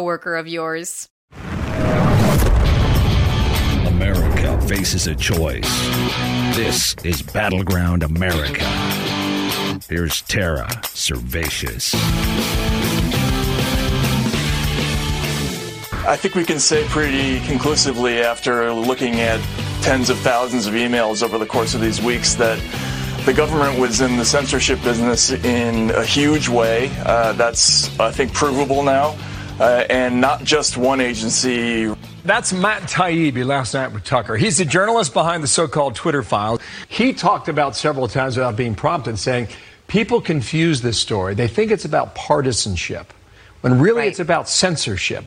of yours. America faces a choice. This is Battleground America. Here's Tara Servatius. I think we can say pretty conclusively after looking at tens of thousands of emails over the course of these weeks that the government was in the censorship business in a huge way. Uh, that's, I think, provable now. Uh, and not just one agency. That's Matt Taibbi last night with Tucker. He's the journalist behind the so called Twitter files. He talked about several times without being prompted saying people confuse this story. They think it's about partisanship, when really Right. it's about censorship.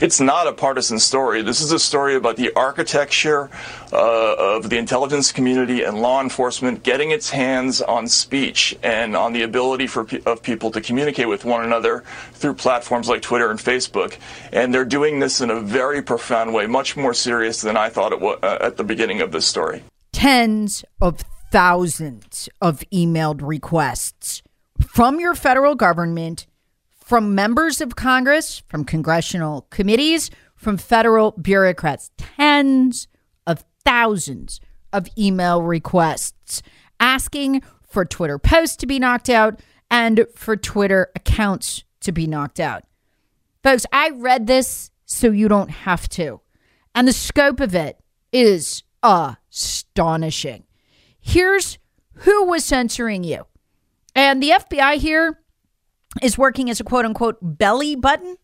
It's not a partisan story. This is a story about the architecture uh, of the intelligence community and law enforcement getting its hands on speech and on the ability for of people to communicate with one another through platforms like Twitter and Facebook. And they're doing this in a very profound way, much more serious than I thought it was uh, at the beginning of this story. tens of thousands of emailed requests from your federal government, from members of Congress, from congressional committees, from federal bureaucrats. Tens of thousands of email requests asking for Twitter posts to be knocked out and for Twitter accounts to be knocked out. Folks, I read this so you don't have to. And the scope of it is astonishing. Here's who was censoring you. And the FBI here is working as a quote unquote belly button.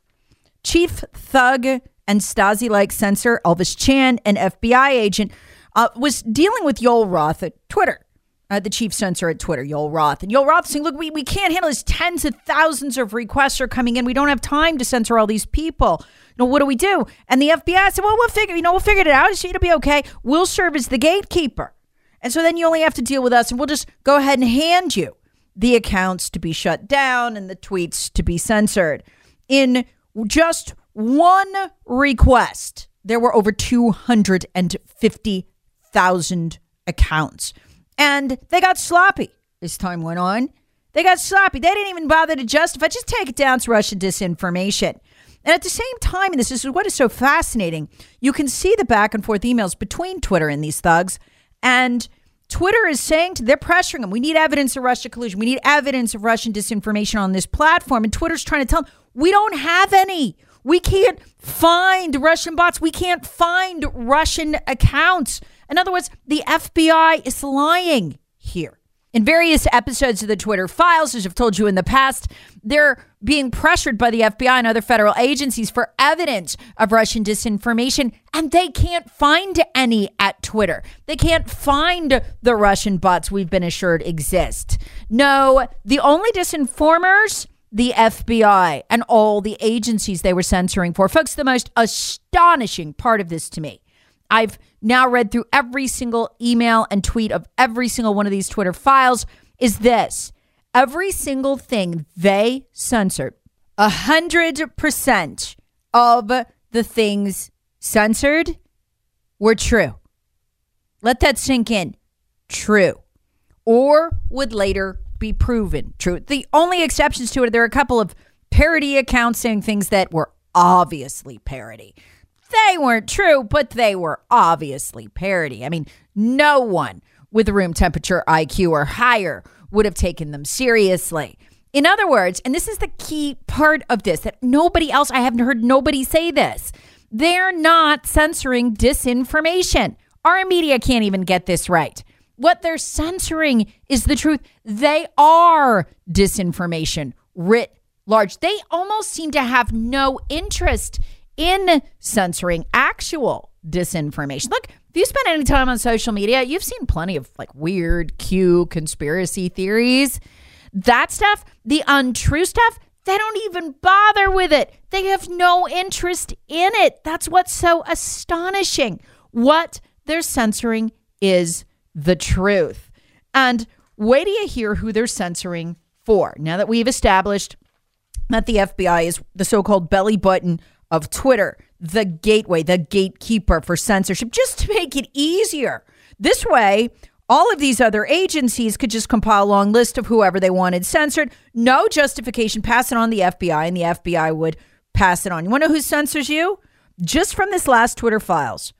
Chief thug and Stasi like censor Elvis Chan, an FBI agent, uh, was dealing with Yoel Roth at Twitter. Uh, the chief censor at Twitter, Yoel Roth. And Yoel Roth saying, look, we, we can't handle this. Tens of thousands of requests are coming in. We don't have time to censor all these people. You know, what do we do? And the FBI said, well, we'll figure, you know, we'll figure it out. It'll be okay. We'll serve as the gatekeeper. And so then you only have to deal with us and we'll just go ahead and hand you the accounts to be shut down and the tweets to be censored. In just one request, there were over 250,000 accounts. And they got sloppy as time went on. They got sloppy. They didn't even bother to justify, just take it down to Russian disinformation. And at the same time, and this is what is so fascinating, you can see the back and forth emails between Twitter and these thugs. And Twitter is saying to they're pressuring them. We need evidence of Russia collusion. We need evidence of Russian disinformation on this platform. And Twitter's trying to tell them we don't have any. We can't find Russian bots. We can't find Russian accounts. In other words, the FBI is lying here. In various episodes of the Twitter files, as I've told you in the past, they're being pressured by the FBI and other federal agencies for evidence of Russian disinformation, and they can't find any at Twitter. They can't find the Russian bots we've been assured exist. No, the only disinformers, the FBI and all the agencies they were censoring for. Folks, the most astonishing part of this to me I've now read through every single email and tweet of every single one of these Twitter files is this. Every single thing they censored, a hundred percent of the things censored were true. Let that sink in. True. Or would later be proven true. The only exceptions to it, there are a couple of parody accounts saying things that were obviously parody. They weren't true, but they were obviously parody. I mean, no one with room temperature IQ or higher would have taken them seriously. In other words, and this is the key part of this that nobody else, I haven't heard nobody say this, they're not censoring disinformation. Our media can't even get this right. What they're censoring is the truth. They are disinformation writ large. They almost seem to have no interest in censoring actual disinformation. Look, if you spend any time on social media, you've seen plenty of like weird Q conspiracy theories. That stuff, the untrue stuff, they don't even bother with it. They have no interest in it. That's what's so astonishing. What they're censoring is the truth. And wait till you hear who they're censoring for. Now that we've established that the FBI is the so called belly button of Twitter, the gateway, the gatekeeper for censorship, just to make it easier. This way, all of these other agencies could just compile a long list of whoever they wanted censored. No justification, pass it on the FBI, and the FBI would pass it on. You want to know who censors you? Just from this last Twitter files,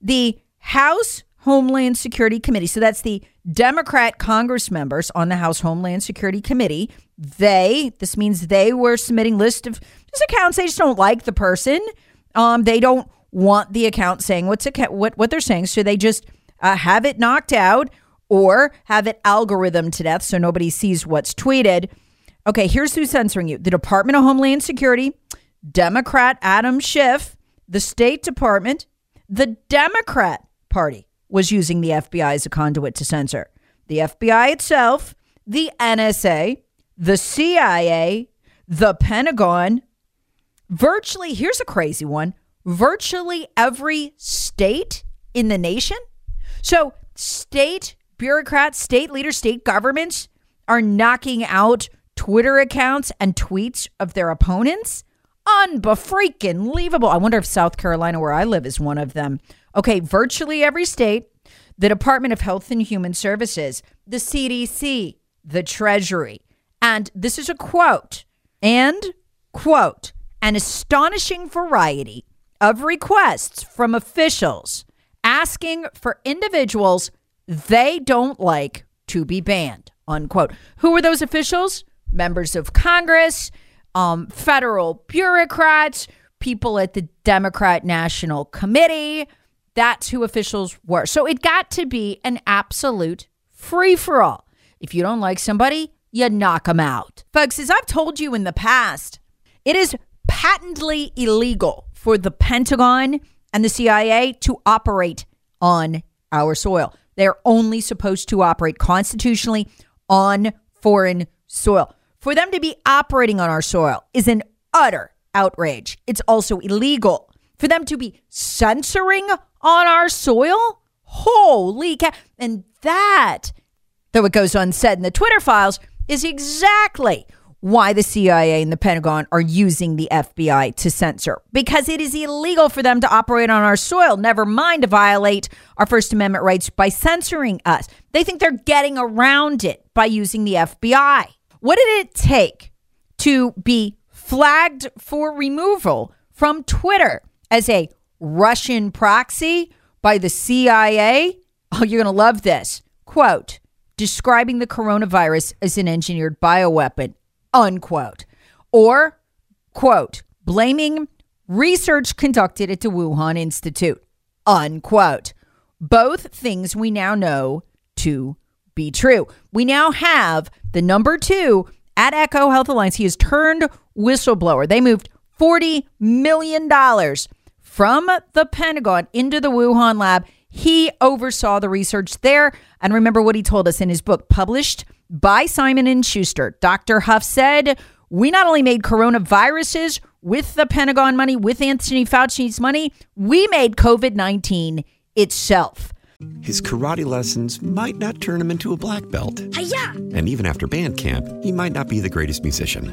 the House Homeland Security Committee. So that's the Democrat Congress members on the House Homeland Security Committee. They, this means they were submitting list of just accounts. They just don't like the person. Um, they don't want the account saying what's account, what what they're saying. So they just uh, have it knocked out or have it algorithm to death so nobody sees what's tweeted. Okay, here's who's censoring you: the Department of Homeland Security, Democrat Adam Schiff, the State Department, the Democrat Party was using the FBI as a conduit to censor. The FBI itself, the NSA, the CIA, the Pentagon, virtually, here's a crazy one virtually every state in the nation. So, state bureaucrats, state leaders, state governments are knocking out Twitter accounts and tweets of their opponents. Unbefreaking believable. I wonder if South Carolina, where I live, is one of them. Okay, virtually every state, the Department of Health and Human Services, the CDC, the Treasury. And this is a quote and quote an astonishing variety of requests from officials asking for individuals they don't like to be banned unquote who are those officials members of congress um, federal bureaucrats people at the democrat national committee that's who officials were. So it got to be an absolute free for all. If you don't like somebody, you knock them out. Folks, as I've told you in the past, it is patently illegal for the Pentagon and the CIA to operate on our soil. They're only supposed to operate constitutionally on foreign soil. For them to be operating on our soil is an utter outrage. It's also illegal. For them to be censoring on our soil? Holy cow. And that, though it goes unsaid in the Twitter files, is exactly why the CIA and the Pentagon are using the FBI to censor because it is illegal for them to operate on our soil, never mind to violate our First Amendment rights by censoring us. They think they're getting around it by using the FBI. What did it take to be flagged for removal from Twitter as a Russian proxy by the CIA. Oh, you're going to love this. Quote, describing the coronavirus as an engineered bioweapon, unquote. Or, quote, blaming research conducted at the Wuhan Institute, unquote. Both things we now know to be true. We now have the number two at EcoHealth Alliance. He has turned whistleblower. They moved $40 million from the Pentagon into the Wuhan lab. He oversaw the research there. And remember what he told us in his book, published by Simon and Schuster. Dr. Huff said, "We not only made coronaviruses with the Pentagon money, with Anthony Fauci's money, we made COVID-19 itself." His karate lessons might not turn him into a black belt. Hi-ya! And even after band camp, he might not be the greatest musician.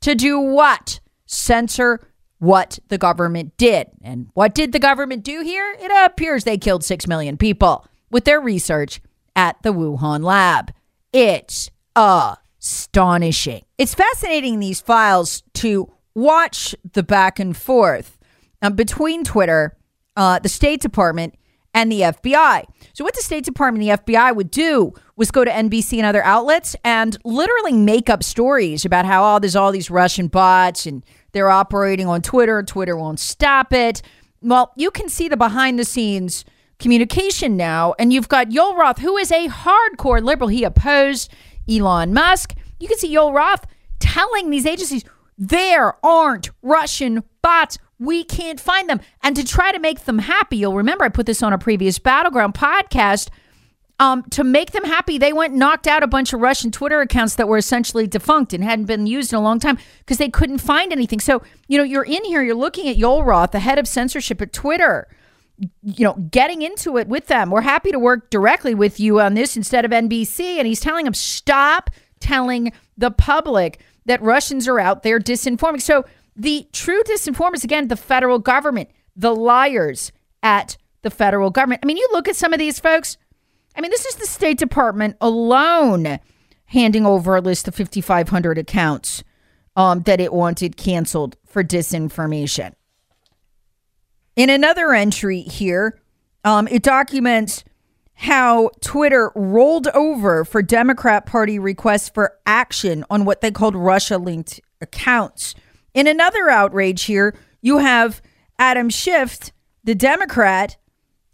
to do what? Censor what the government did. And what did the government do here? It appears they killed 6 million people with their research at the Wuhan lab. It's astonishing. It's fascinating these files to watch the back and forth uh, between Twitter, uh, the State Department, and the FBI. So, what the State Department and the FBI would do was go to NBC and other outlets and literally make up stories about how, oh, there's all these Russian bots and they're operating on Twitter. Twitter won't stop it. Well, you can see the behind the scenes communication now. And you've got Yoel Roth, who is a hardcore liberal. He opposed Elon Musk. You can see Yoel Roth telling these agencies, there aren't Russian bots. We can't find them. And to try to make them happy, you'll remember I put this on a previous Battleground podcast. Um, to make them happy, they went knocked out a bunch of Russian Twitter accounts that were essentially defunct and hadn't been used in a long time because they couldn't find anything. So, you know, you're in here, you're looking at Yoel Roth, the head of censorship at Twitter, you know, getting into it with them. We're happy to work directly with you on this instead of NBC. And he's telling them, stop telling the public that Russians are out there disinforming. So the true disinformers, again, the federal government, the liars at the federal government. I mean, you look at some of these folks. I mean, this is the State Department alone handing over a list of 5,500 accounts um, that it wanted canceled for disinformation. In another entry here, um, it documents how Twitter rolled over for Democrat Party requests for action on what they called Russia linked accounts. In another outrage here, you have Adam Schiff, the Democrat,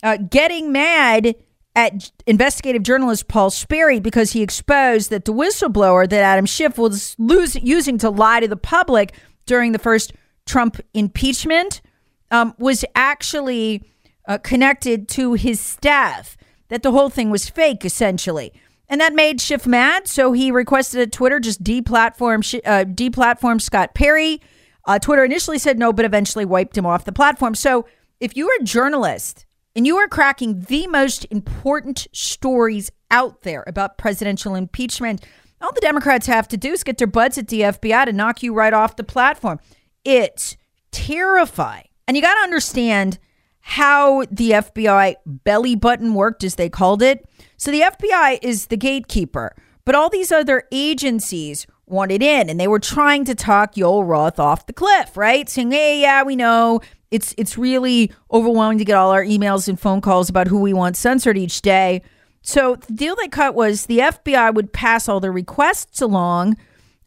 uh, getting mad at investigative journalist Paul Sperry because he exposed that the whistleblower that Adam Schiff was lose, using to lie to the public during the first Trump impeachment um, was actually uh, connected to his staff, that the whole thing was fake, essentially. And that made Schiff mad, so he requested a Twitter just deplatform, uh, deplatform Scott Perry. Uh, Twitter initially said no, but eventually wiped him off the platform. So if you are a journalist and you are cracking the most important stories out there about presidential impeachment, all the Democrats have to do is get their butts at the FBI to knock you right off the platform. It's terrifying. And you got to understand how the FBI belly button worked, as they called it. So the FBI is the gatekeeper, but all these other agencies wanted in and they were trying to talk Yoel Roth off the cliff, right? Saying, hey, yeah, we know it's it's really overwhelming to get all our emails and phone calls about who we want censored each day. So the deal they cut was the FBI would pass all the requests along,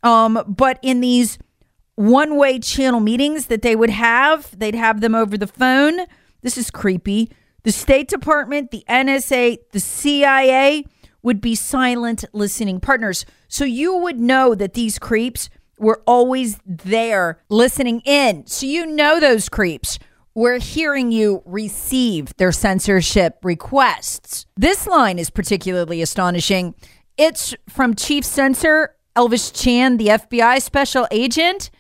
um, but in these one way channel meetings that they would have. They'd have them over the phone. This is creepy. The State Department, the NSA, the CIA would be silent listening partners. So you would know that these creeps were always there listening in. So you know those creeps were hearing you receive their censorship requests. This line is particularly astonishing. It's from Chief Censor Elvis Chan, the FBI special agent.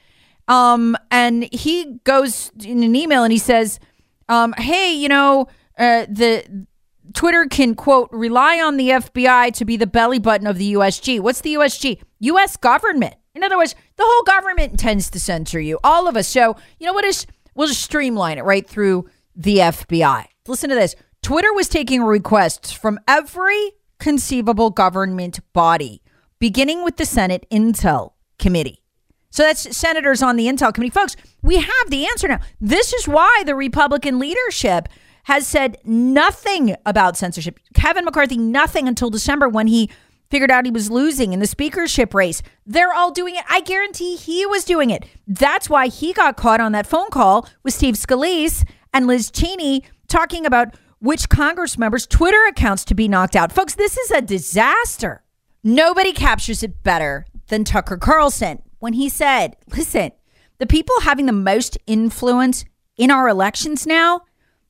Um, and he goes in an email and he says, um, "Hey, you know, uh, the Twitter can quote rely on the FBI to be the belly button of the USG. What's the USG? U.S. government. In other words, the whole government intends to censor you, all of us. So you know what is? We'll just streamline it right through the FBI. Listen to this. Twitter was taking requests from every conceivable government body, beginning with the Senate Intel Committee. So that's senators on the Intel Committee. Folks, we have the answer now. This is why the Republican leadership has said nothing about censorship. Kevin McCarthy, nothing until December when he figured out he was losing in the speakership race. They're all doing it. I guarantee he was doing it. That's why he got caught on that phone call with Steve Scalise and Liz Cheney talking about which Congress members' Twitter accounts to be knocked out. Folks, this is a disaster. Nobody captures it better than Tucker Carlson when he said, listen, the people having the most influence in our elections now,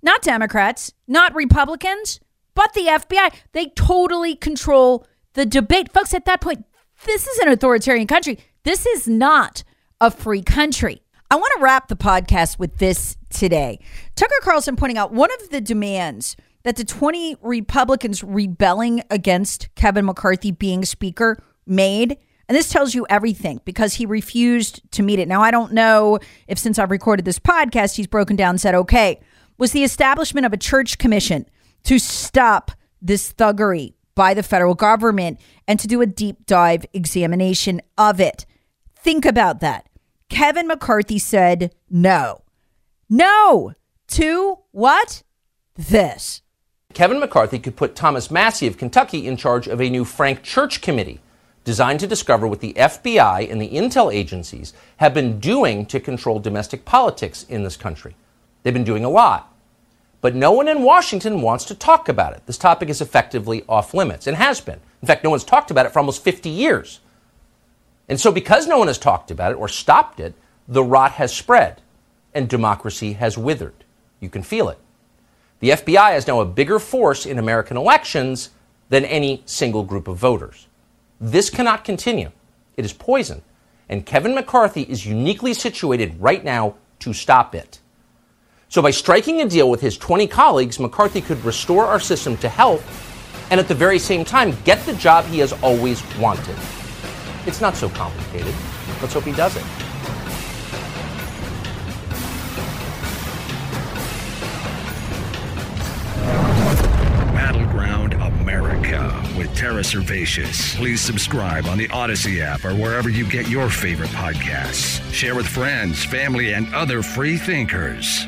not Democrats, not Republicans, but the FBI, they totally control the debate. Folks, at that point, this is an authoritarian country. This is not a free country. I want to wrap the podcast with this today. Tucker Carlson pointing out one of the demands that the 20 Republicans rebelling against Kevin McCarthy being Speaker made And this tells you everything because he refused to meet it. Now, I don't know if since I've recorded this podcast, he's broken down and said, okay, was the establishment of a church commission to stop this thuggery by the federal government and to do a deep dive examination of it. Think about that. Kevin McCarthy said no. No to what? This. Kevin McCarthy could put Thomas Massie of Kentucky in charge of a new Frank Church committee designed to discover what the FBI and the intel agencies have been doing to control domestic politics in this country. They've been doing a lot. But no one in Washington wants to talk about it. This topic is effectively off limits and has been. In fact, no one's talked about it for almost 50 years. And so, because no one has talked about it or stopped it, the rot has spread and democracy has withered. You can feel it. The FBI is now a bigger force in American elections than any single group of voters. This cannot continue. It is poison. And Kevin McCarthy is uniquely situated right now to stop it. So, by striking a deal with his 20 colleagues, McCarthy could restore our system to health and at the very same time get the job he has always wanted. It's not so complicated. Let's hope he does it. Battleground America with Tara Servatius. Please subscribe on the Odyssey app or wherever you get your favorite podcasts. Share with friends, family, and other free thinkers.